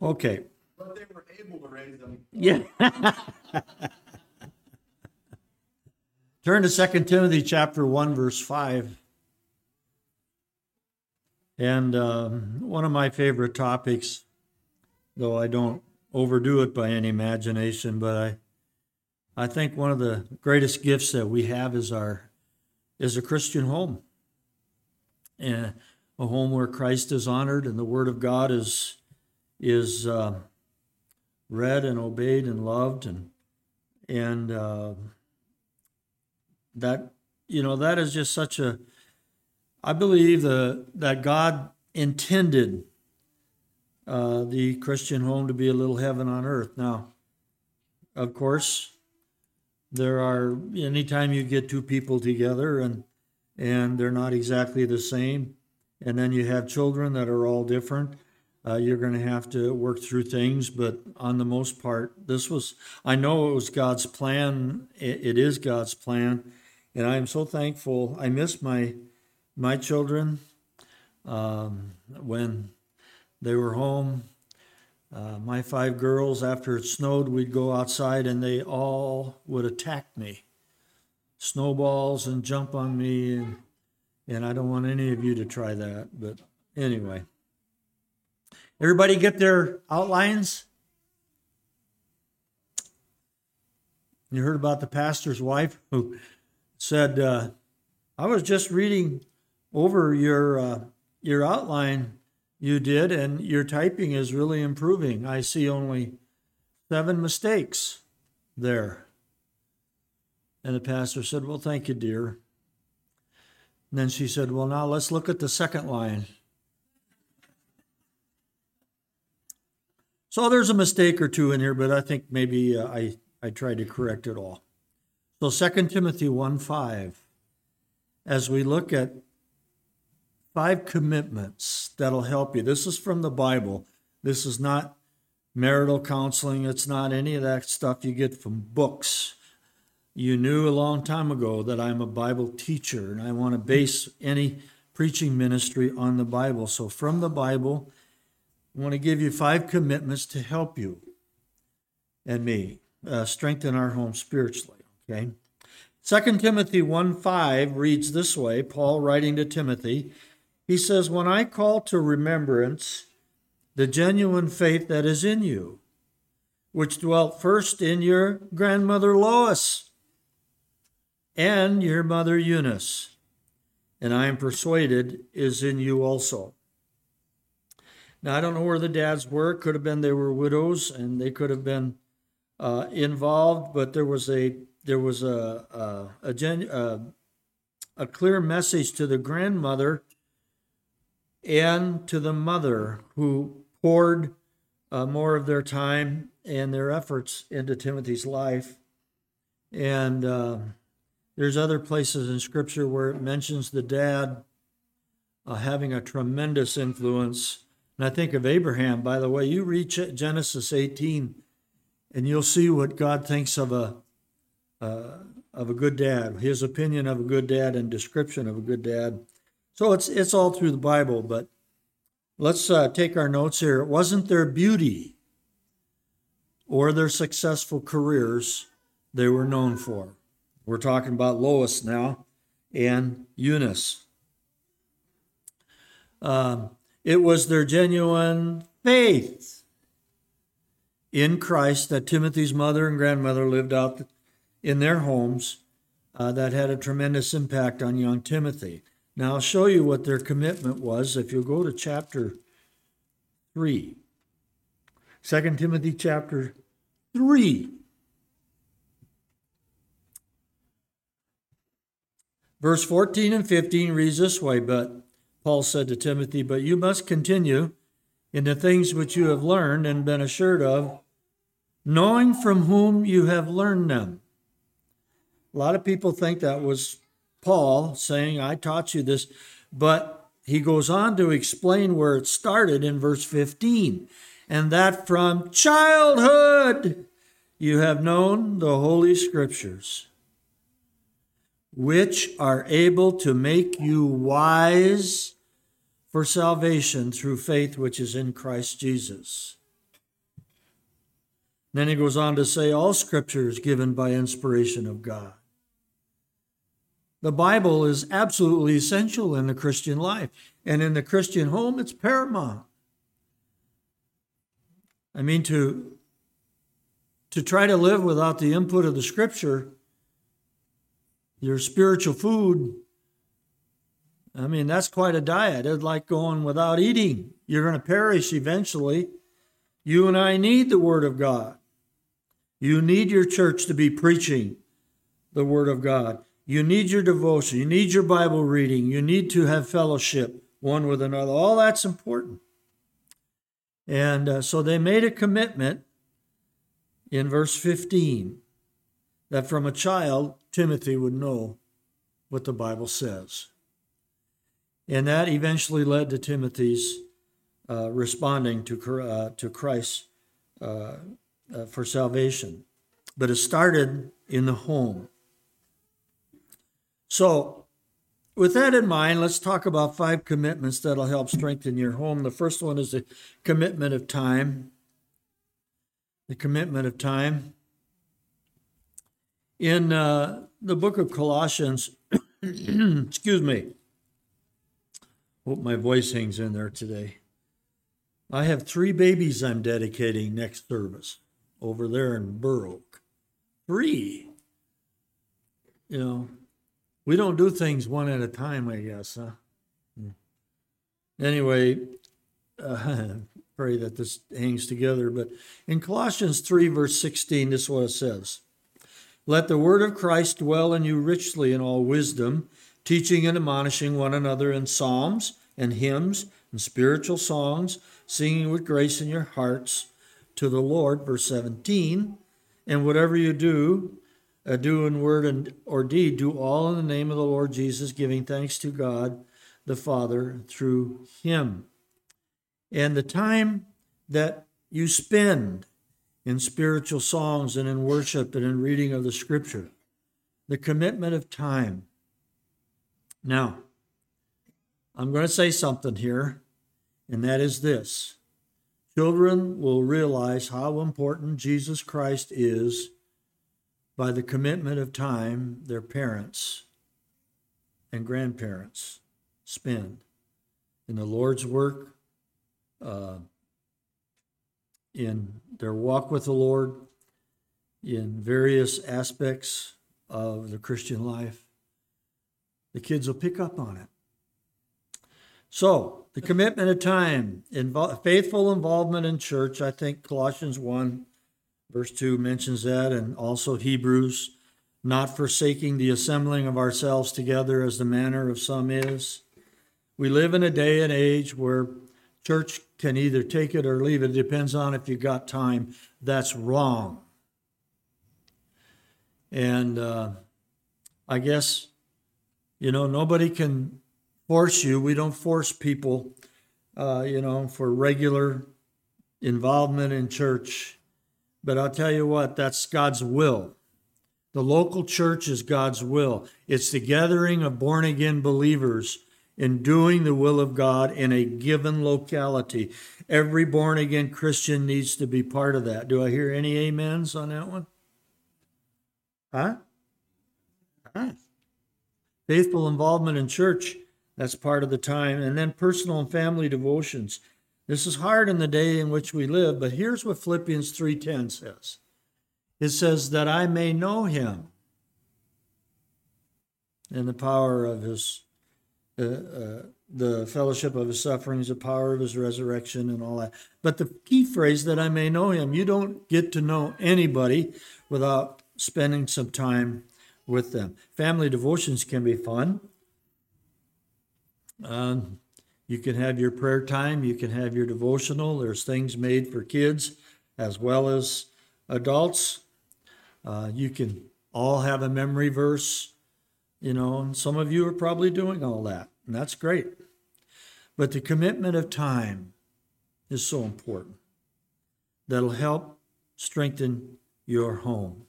Okay. But they were able to raise them. Yeah. Turn to 2 Timothy chapter 1, verse 5. And um, one of my favorite topics, though I don't overdo it by any imagination, but I, I think one of the greatest gifts that we have is our is a Christian home, and a home where Christ is honored and the Word of God is is uh, read and obeyed and loved, and and uh, that you know that is just such a I believe the, that God intended uh, the Christian home to be a little heaven on earth. Now, of course, there are anytime you get two people together and and they're not exactly the same, and then you have children that are all different. Uh, you're going to have to work through things, but on the most part, this was, I know it was God's plan. it, it is God's plan. And I am so thankful. I miss my my children, um, when they were home, uh, my five girls, after it snowed, we'd go outside and they all would attack me. Snowballs and jump on me. And, and I don't want any of you to try that. But anyway, everybody get their outlines? You heard about the pastor's wife who said, uh, I was just reading over your uh, your outline you did, and your typing is really improving. I see only seven mistakes there. And the pastor said, Well, thank you, dear. And then she said, Well, now let's look at the second line. So there's a mistake or two in here, but I think maybe uh, I, I tried to correct it all. So 2 Timothy 1 5, as we look at five commitments that'll help you. This is from the Bible. This is not marital counseling, it's not any of that stuff you get from books. You knew a long time ago that I'm a Bible teacher and I want to base any preaching ministry on the Bible. So, from the Bible, I want to give you five commitments to help you and me uh, strengthen our home spiritually. Okay. 2 Timothy 1 5 reads this way Paul writing to Timothy, he says, When I call to remembrance the genuine faith that is in you, which dwelt first in your grandmother Lois and your mother Eunice, and I am persuaded is in you also. Now, I don't know where the dads were. Could have been they were widows and they could have been uh, involved, but there was a there was a a, a, gen, a, clear message to the grandmother and to the mother who poured uh, more of their time and their efforts into Timothy's life. And uh, there's other places in Scripture where it mentions the dad uh, having a tremendous influence. And I think of Abraham, by the way, you read Genesis 18 and you'll see what God thinks of a, uh, of a good dad, his opinion of a good dad and description of a good dad. So it's it's all through the Bible, but let's uh, take our notes here. It wasn't their beauty or their successful careers they were known for. We're talking about Lois now and Eunice. Um, it was their genuine faith in Christ that Timothy's mother and grandmother lived out in their homes uh, that had a tremendous impact on young Timothy. Now, I'll show you what their commitment was if you'll go to chapter 3. 2 Timothy chapter 3. Verse 14 and 15 reads this way But Paul said to Timothy, But you must continue in the things which you have learned and been assured of, knowing from whom you have learned them. A lot of people think that was Paul saying, I taught you this, but he goes on to explain where it started in verse 15, and that from childhood you have known the Holy Scriptures, which are able to make you wise for salvation through faith which is in Christ Jesus. Then he goes on to say, all scripture is given by inspiration of God. The Bible is absolutely essential in the Christian life. And in the Christian home, it's paramount. I mean, to, to try to live without the input of the scripture, your spiritual food, I mean, that's quite a diet. It's like going without eating. You're going to perish eventually. You and I need the Word of God. You need your church to be preaching the Word of God. You need your devotion. You need your Bible reading. You need to have fellowship one with another. All that's important. And uh, so they made a commitment in verse 15 that from a child, Timothy would know what the Bible says. And that eventually led to Timothy's uh, responding to, uh, to Christ uh, uh, for salvation. But it started in the home. So, with that in mind, let's talk about five commitments that'll help strengthen your home. The first one is the commitment of time. The commitment of time. In uh, the book of Colossians, excuse me, hope my voice hangs in there today. I have three babies I'm dedicating next service over there in Burr Oak. Three. You know, we don't do things one at a time, I guess, huh? Anyway, uh, pray that this hangs together. But in Colossians 3, verse 16, this is what it says Let the word of Christ dwell in you richly in all wisdom, teaching and admonishing one another in psalms and hymns and spiritual songs, singing with grace in your hearts to the Lord. Verse 17. And whatever you do, uh, do in word and or deed, do all in the name of the Lord Jesus, giving thanks to God the Father through him. And the time that you spend in spiritual songs and in worship and in reading of the scripture, the commitment of time. Now, I'm going to say something here, and that is this. Children will realize how important Jesus Christ is by the commitment of time their parents and grandparents spend in the Lord's work, uh, in their walk with the Lord, in various aspects of the Christian life. The kids will pick up on it. So, the commitment of time, invo- faithful involvement in church, I think Colossians 1 Verse 2 mentions that, and also Hebrews, not forsaking the assembling of ourselves together as the manner of some is. We live in a day and age where church can either take it or leave it. It depends on if you got time. That's wrong. And uh, I guess, you know, nobody can force you. We don't force people, uh, you know, for regular involvement in church. But I'll tell you what, that's God's will. The local church is God's will. It's the gathering of born again believers in doing the will of God in a given locality. Every born again Christian needs to be part of that. Do I hear any amens on that one? Huh? huh? Faithful involvement in church, that's part of the time. And then personal and family devotions. This is hard in the day in which we live, but here's what Philippians 3:10 says. It says that I may know him and the power of his uh, uh, the fellowship of his sufferings, the power of his resurrection, and all that. But the key phrase that I may know him, you don't get to know anybody without spending some time with them. Family devotions can be fun. Um, you can have your prayer time, you can have your devotional. There's things made for kids as well as adults. Uh, you can all have a memory verse, you know, and some of you are probably doing all that, and that's great. But the commitment of time is so important. That'll help strengthen your home.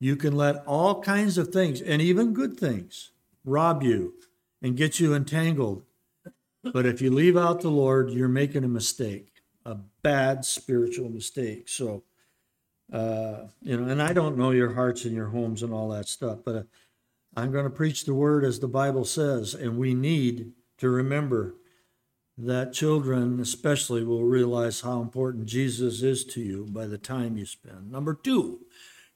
You can let all kinds of things, and even good things, rob you and get you entangled but if you leave out the Lord, you're making a mistake, a bad spiritual mistake. So Uh, you know, and I don't know your hearts and your homes and all that stuff, but uh, I'm going to preach the word as the Bible says, and we need to remember that children, especially, will realize how important Jesus is to you by the time you spend. Number two,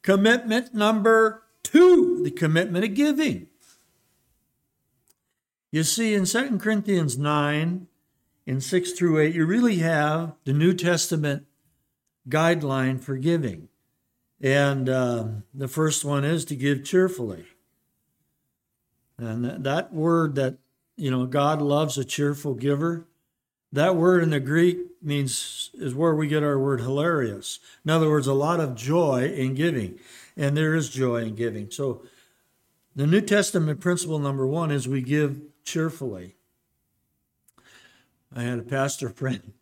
commitment number two, the commitment of giving. You see, in 2 Corinthians 9, in 6 through 8, you really have the New Testament guideline for giving. And uh, the first one is to give cheerfully. And that, that word that, you know, God loves a cheerful giver, that word in the Greek means, is where we get our word hilarious. In other words, a lot of joy in giving. And there is joy in giving. So the New Testament principle number one is we give cheerfully. I had a pastor friend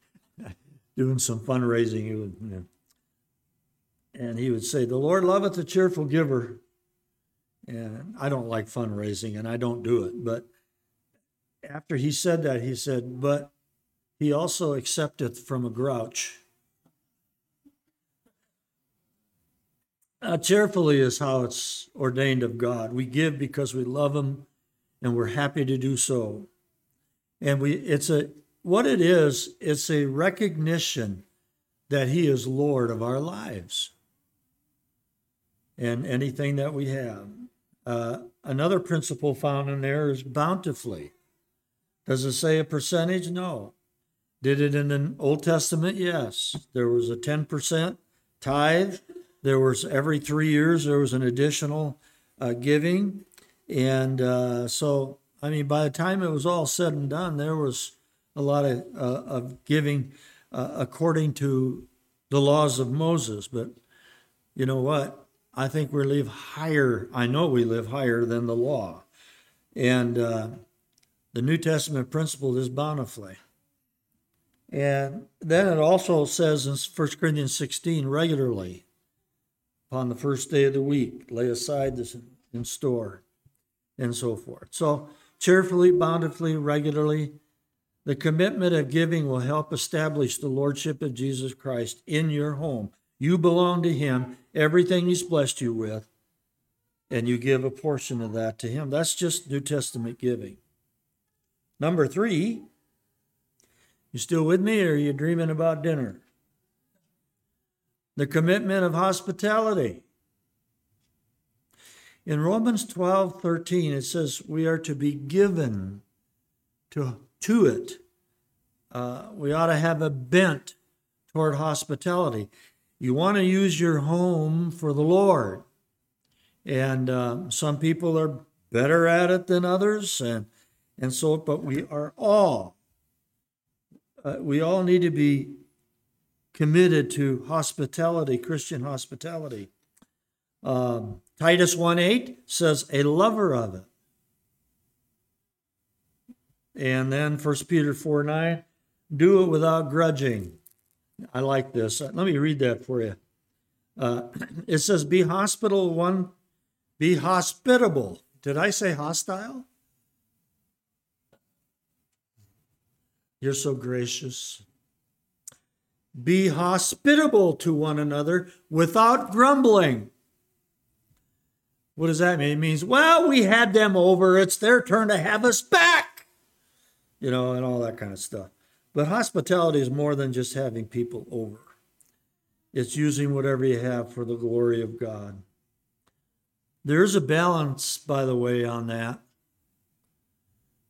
doing some fundraising. He would, you know, and he would say, The Lord loveth a cheerful giver. And I don't like fundraising and I don't do it. But after he said that, he said, But he also accepteth from a grouch. Uh, cheerfully is how it's ordained of God. We give because we love Him and we're happy to do so. And we, it's a, what it is, it's a recognition that He is Lord of our lives and anything that we have. Uh, another principle found in there is bountifully. Does it say a percentage? No. Did it in the Old Testament? Yes. There was a 10% tithe. There was every three years, there was an additional uh, giving. And uh, so, I mean, by the time it was all said and done, there was a lot of, uh, of giving uh, according to the laws of Moses. But you know what? I think we live higher. I know we live higher than the law. And uh, the New Testament principle is bountifully. And then it also says in 1 Corinthians 16 regularly, upon the first day of the week, lay aside this in store, and so forth. So, cheerfully, bountifully, regularly, the commitment of giving will help establish the Lordship of Jesus Christ in your home. You belong to Him, everything He's blessed you with, and you give a portion of that to Him. That's just New Testament giving. Number three, you still with me or are you dreaming about dinner? The commitment of hospitality. In Romans 12 13, it says we are to be given to, to it. Uh, we ought to have a bent toward hospitality. You want to use your home for the Lord. And uh, some people are better at it than others. And, and so, but we are all, uh, we all need to be committed to hospitality, Christian hospitality. Um, Titus 1 8 says, a lover of it. And then 1 Peter 4 9, do it without grudging. I like this. Let me read that for you. Uh, it says, be hospitable one, be hospitable. Did I say hostile? You're so gracious. Be hospitable to one another without grumbling. What does that mean? It means, well, we had them over. It's their turn to have us back. You know, and all that kind of stuff. But hospitality is more than just having people over, it's using whatever you have for the glory of God. There's a balance, by the way, on that.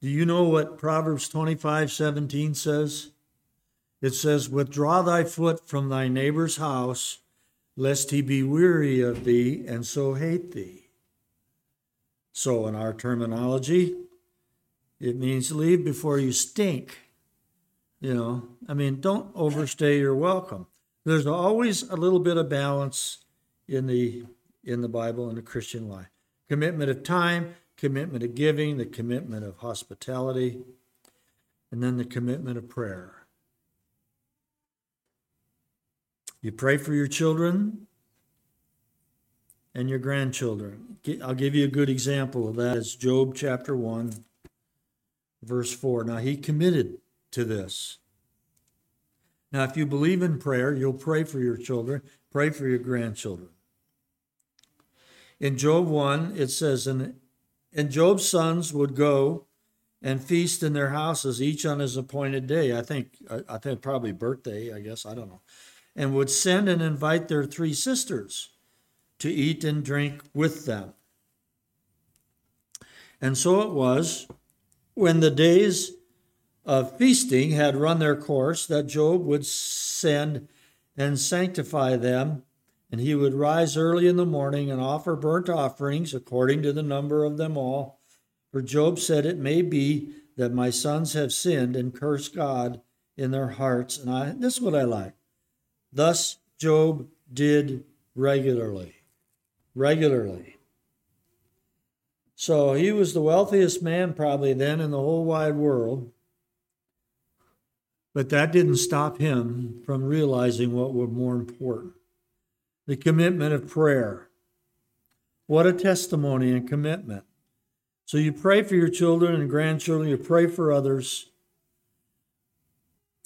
Do you know what Proverbs 25 17 says? It says, Withdraw thy foot from thy neighbor's house, lest he be weary of thee and so hate thee. So, in our terminology, it means leave before you stink. You know, I mean, don't overstay your welcome. There's always a little bit of balance in the in the Bible and the Christian life. Commitment of time, commitment of giving, the commitment of hospitality, and then the commitment of prayer. You pray for your children and your grandchildren. I'll give you a good example of that. It's Job chapter 1, verse 4. Now, he committed to this. Now, if you believe in prayer, you'll pray for your children, Pray for your grandchildren. In Job 1, it says, and, and Job's sons would go and feast in their houses, each on his appointed day. I think, I, think probably birthday, I guess, I don't know. And would send and invite their three sisters to eat and drink with them. And so it was when the days of feasting had run their course that Job would send and sanctify them, and he would rise early in the morning and offer burnt offerings according to the number of them all. For Job said, It may be that my sons have sinned and cursed God in their hearts. And I this is what I like. Thus Job did regularly. Regularly. So he was the wealthiest man probably then in the whole wide world. But that didn't stop him from realizing what was more important the commitment of prayer. What a testimony and commitment. So you pray for your children and grandchildren, you pray for others.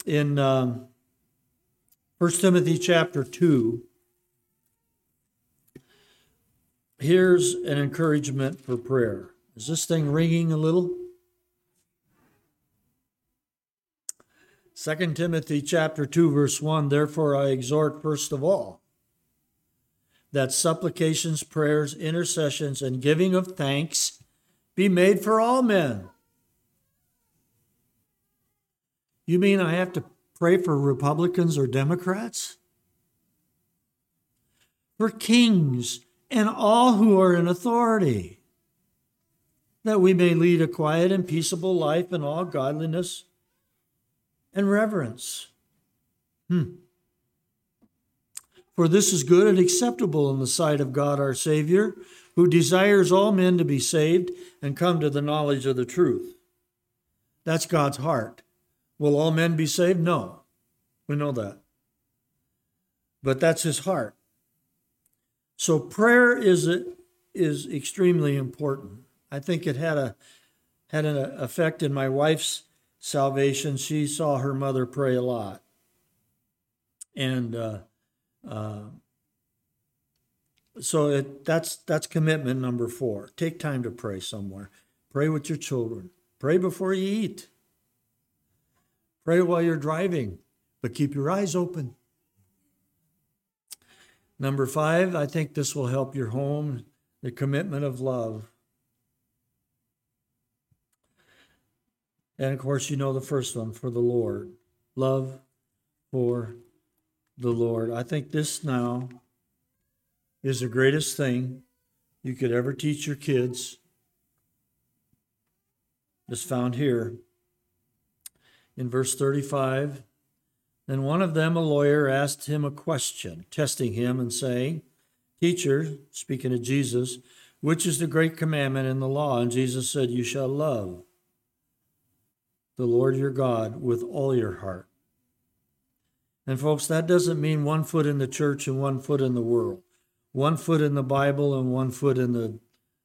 In um, 1 Timothy chapter 2, here's an encouragement for prayer. Is this thing ringing a little? 2 Timothy chapter 2 verse 1 Therefore I exhort first of all that supplications, prayers, intercessions and giving of thanks be made for all men. You mean I have to pray for Republicans or Democrats? For kings and all who are in authority, that we may lead a quiet and peaceable life in all godliness and reverence. Hmm. For this is good and acceptable in the sight of God our Savior, who desires all men to be saved and come to the knowledge of the truth. That's God's heart. Will all men be saved? No. We know that. But that's his heart. So prayer is is extremely important. I think it had a had an effect in my wife's salvation. She saw her mother pray a lot, and uh, uh, so it, that's that's commitment number four. Take time to pray somewhere. Pray with your children. Pray before you eat. Pray while you're driving, but keep your eyes open. Number five, I think this will help your home the commitment of love. And of course, you know the first one for the Lord love for the Lord. I think this now is the greatest thing you could ever teach your kids. Is found here in verse 35. Then one of them, a lawyer, asked him a question, testing him and saying, Teacher, speaking of Jesus, which is the great commandment in the law? And Jesus said, You shall love the Lord your God with all your heart. And folks, that doesn't mean one foot in the church and one foot in the world, one foot in the Bible and one foot in the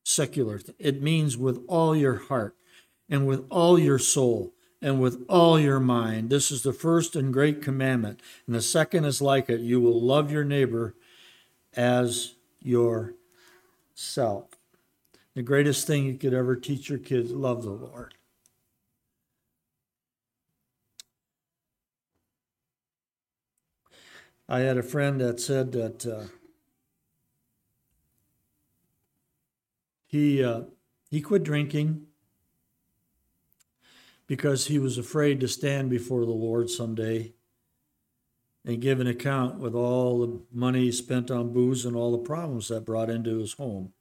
secular. It means with all your heart and with all your soul and with all your mind. This is the first and great commandment. And the second is like it you will love your neighbor as yourself. The greatest thing you could ever teach your kids love the Lord. I had a friend that said that uh, he uh, he quit drinking because he was afraid to stand before the Lord someday and give an account with all the money he spent on booze and all the problems that brought into his home.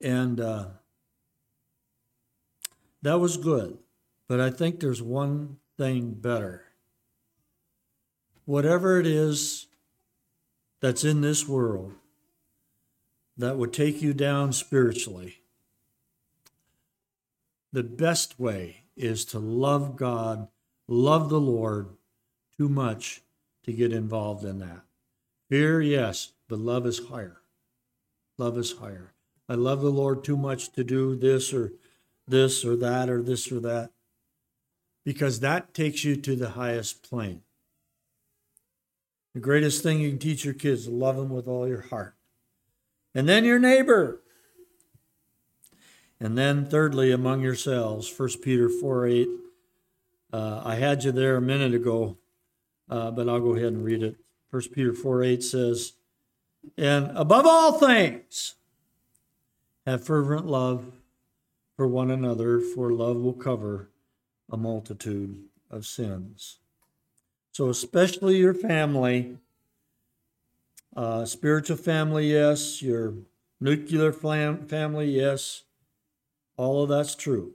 And uh, that was good. But I think there's one thing better whatever it is that's in this world that would take you down spiritually, the best way is to love God, love the Lord too much to get involved in that. Fear, yes, but love is higher. Love is higher. I love the Lord too much to do this or this or that or this or that because that takes you to the highest plane. The greatest thing you can teach your kids love them with all your heart. And then your neighbor. And then thirdly, among yourselves, 1 Peter 4 8. Uh, I had you there a minute ago, uh, but I'll go ahead and read it. 1 Peter 4 8 says, And above all things, have fervent love for one another, for love will cover a multitude of sins. So, especially your family, uh, spiritual family, yes, your nuclear fam- family, yes, all of that's true.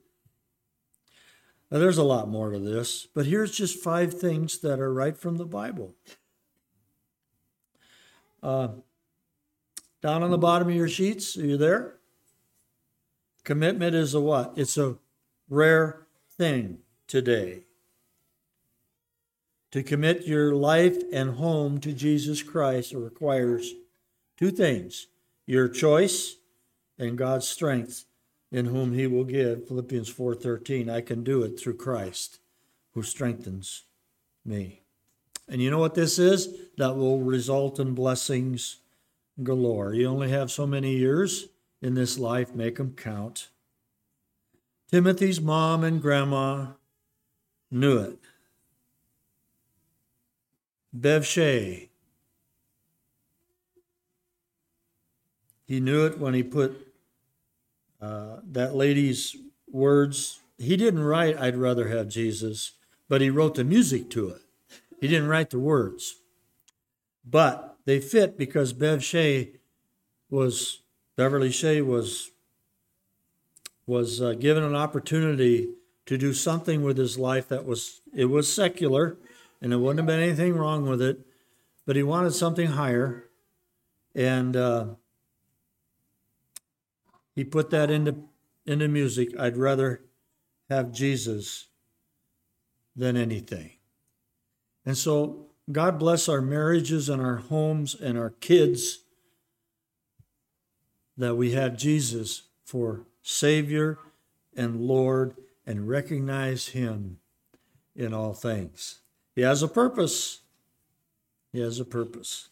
Now, there's a lot more to this, but here's just five things that are right from the Bible. Uh, down on the bottom of your sheets, are you there? Commitment is a what? It's a rare thing today. To commit your life and home to Jesus Christ requires two things your choice and God's strength in whom he will give Philippians 4:13 I can do it through Christ who strengthens me. And you know what this is? That will result in blessings galore. You only have so many years in this life, make them count. Timothy's mom and grandma knew it. Bev Shea. He knew it when he put uh, that lady's words. He didn't write, I'd rather have Jesus, but he wrote the music to it. He didn't write the words. But they fit because Bev Shea was, Beverly Shea was, was uh, given an opportunity to do something with his life that was, it was secular, and there wouldn't have been anything wrong with it, but he wanted something higher. And uh, he put that into, into music. I'd rather have Jesus than anything. And so, God bless our marriages and our homes and our kids that we have Jesus for Savior and Lord and recognize Him in all things. He has a purpose. He has a purpose.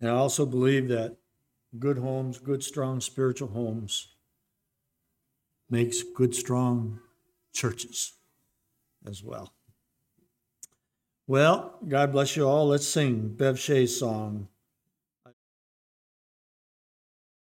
And I also believe that good homes, good, strong spiritual homes, makes good, strong churches as well. Well, God bless you all. Let's sing Bev Shea's song.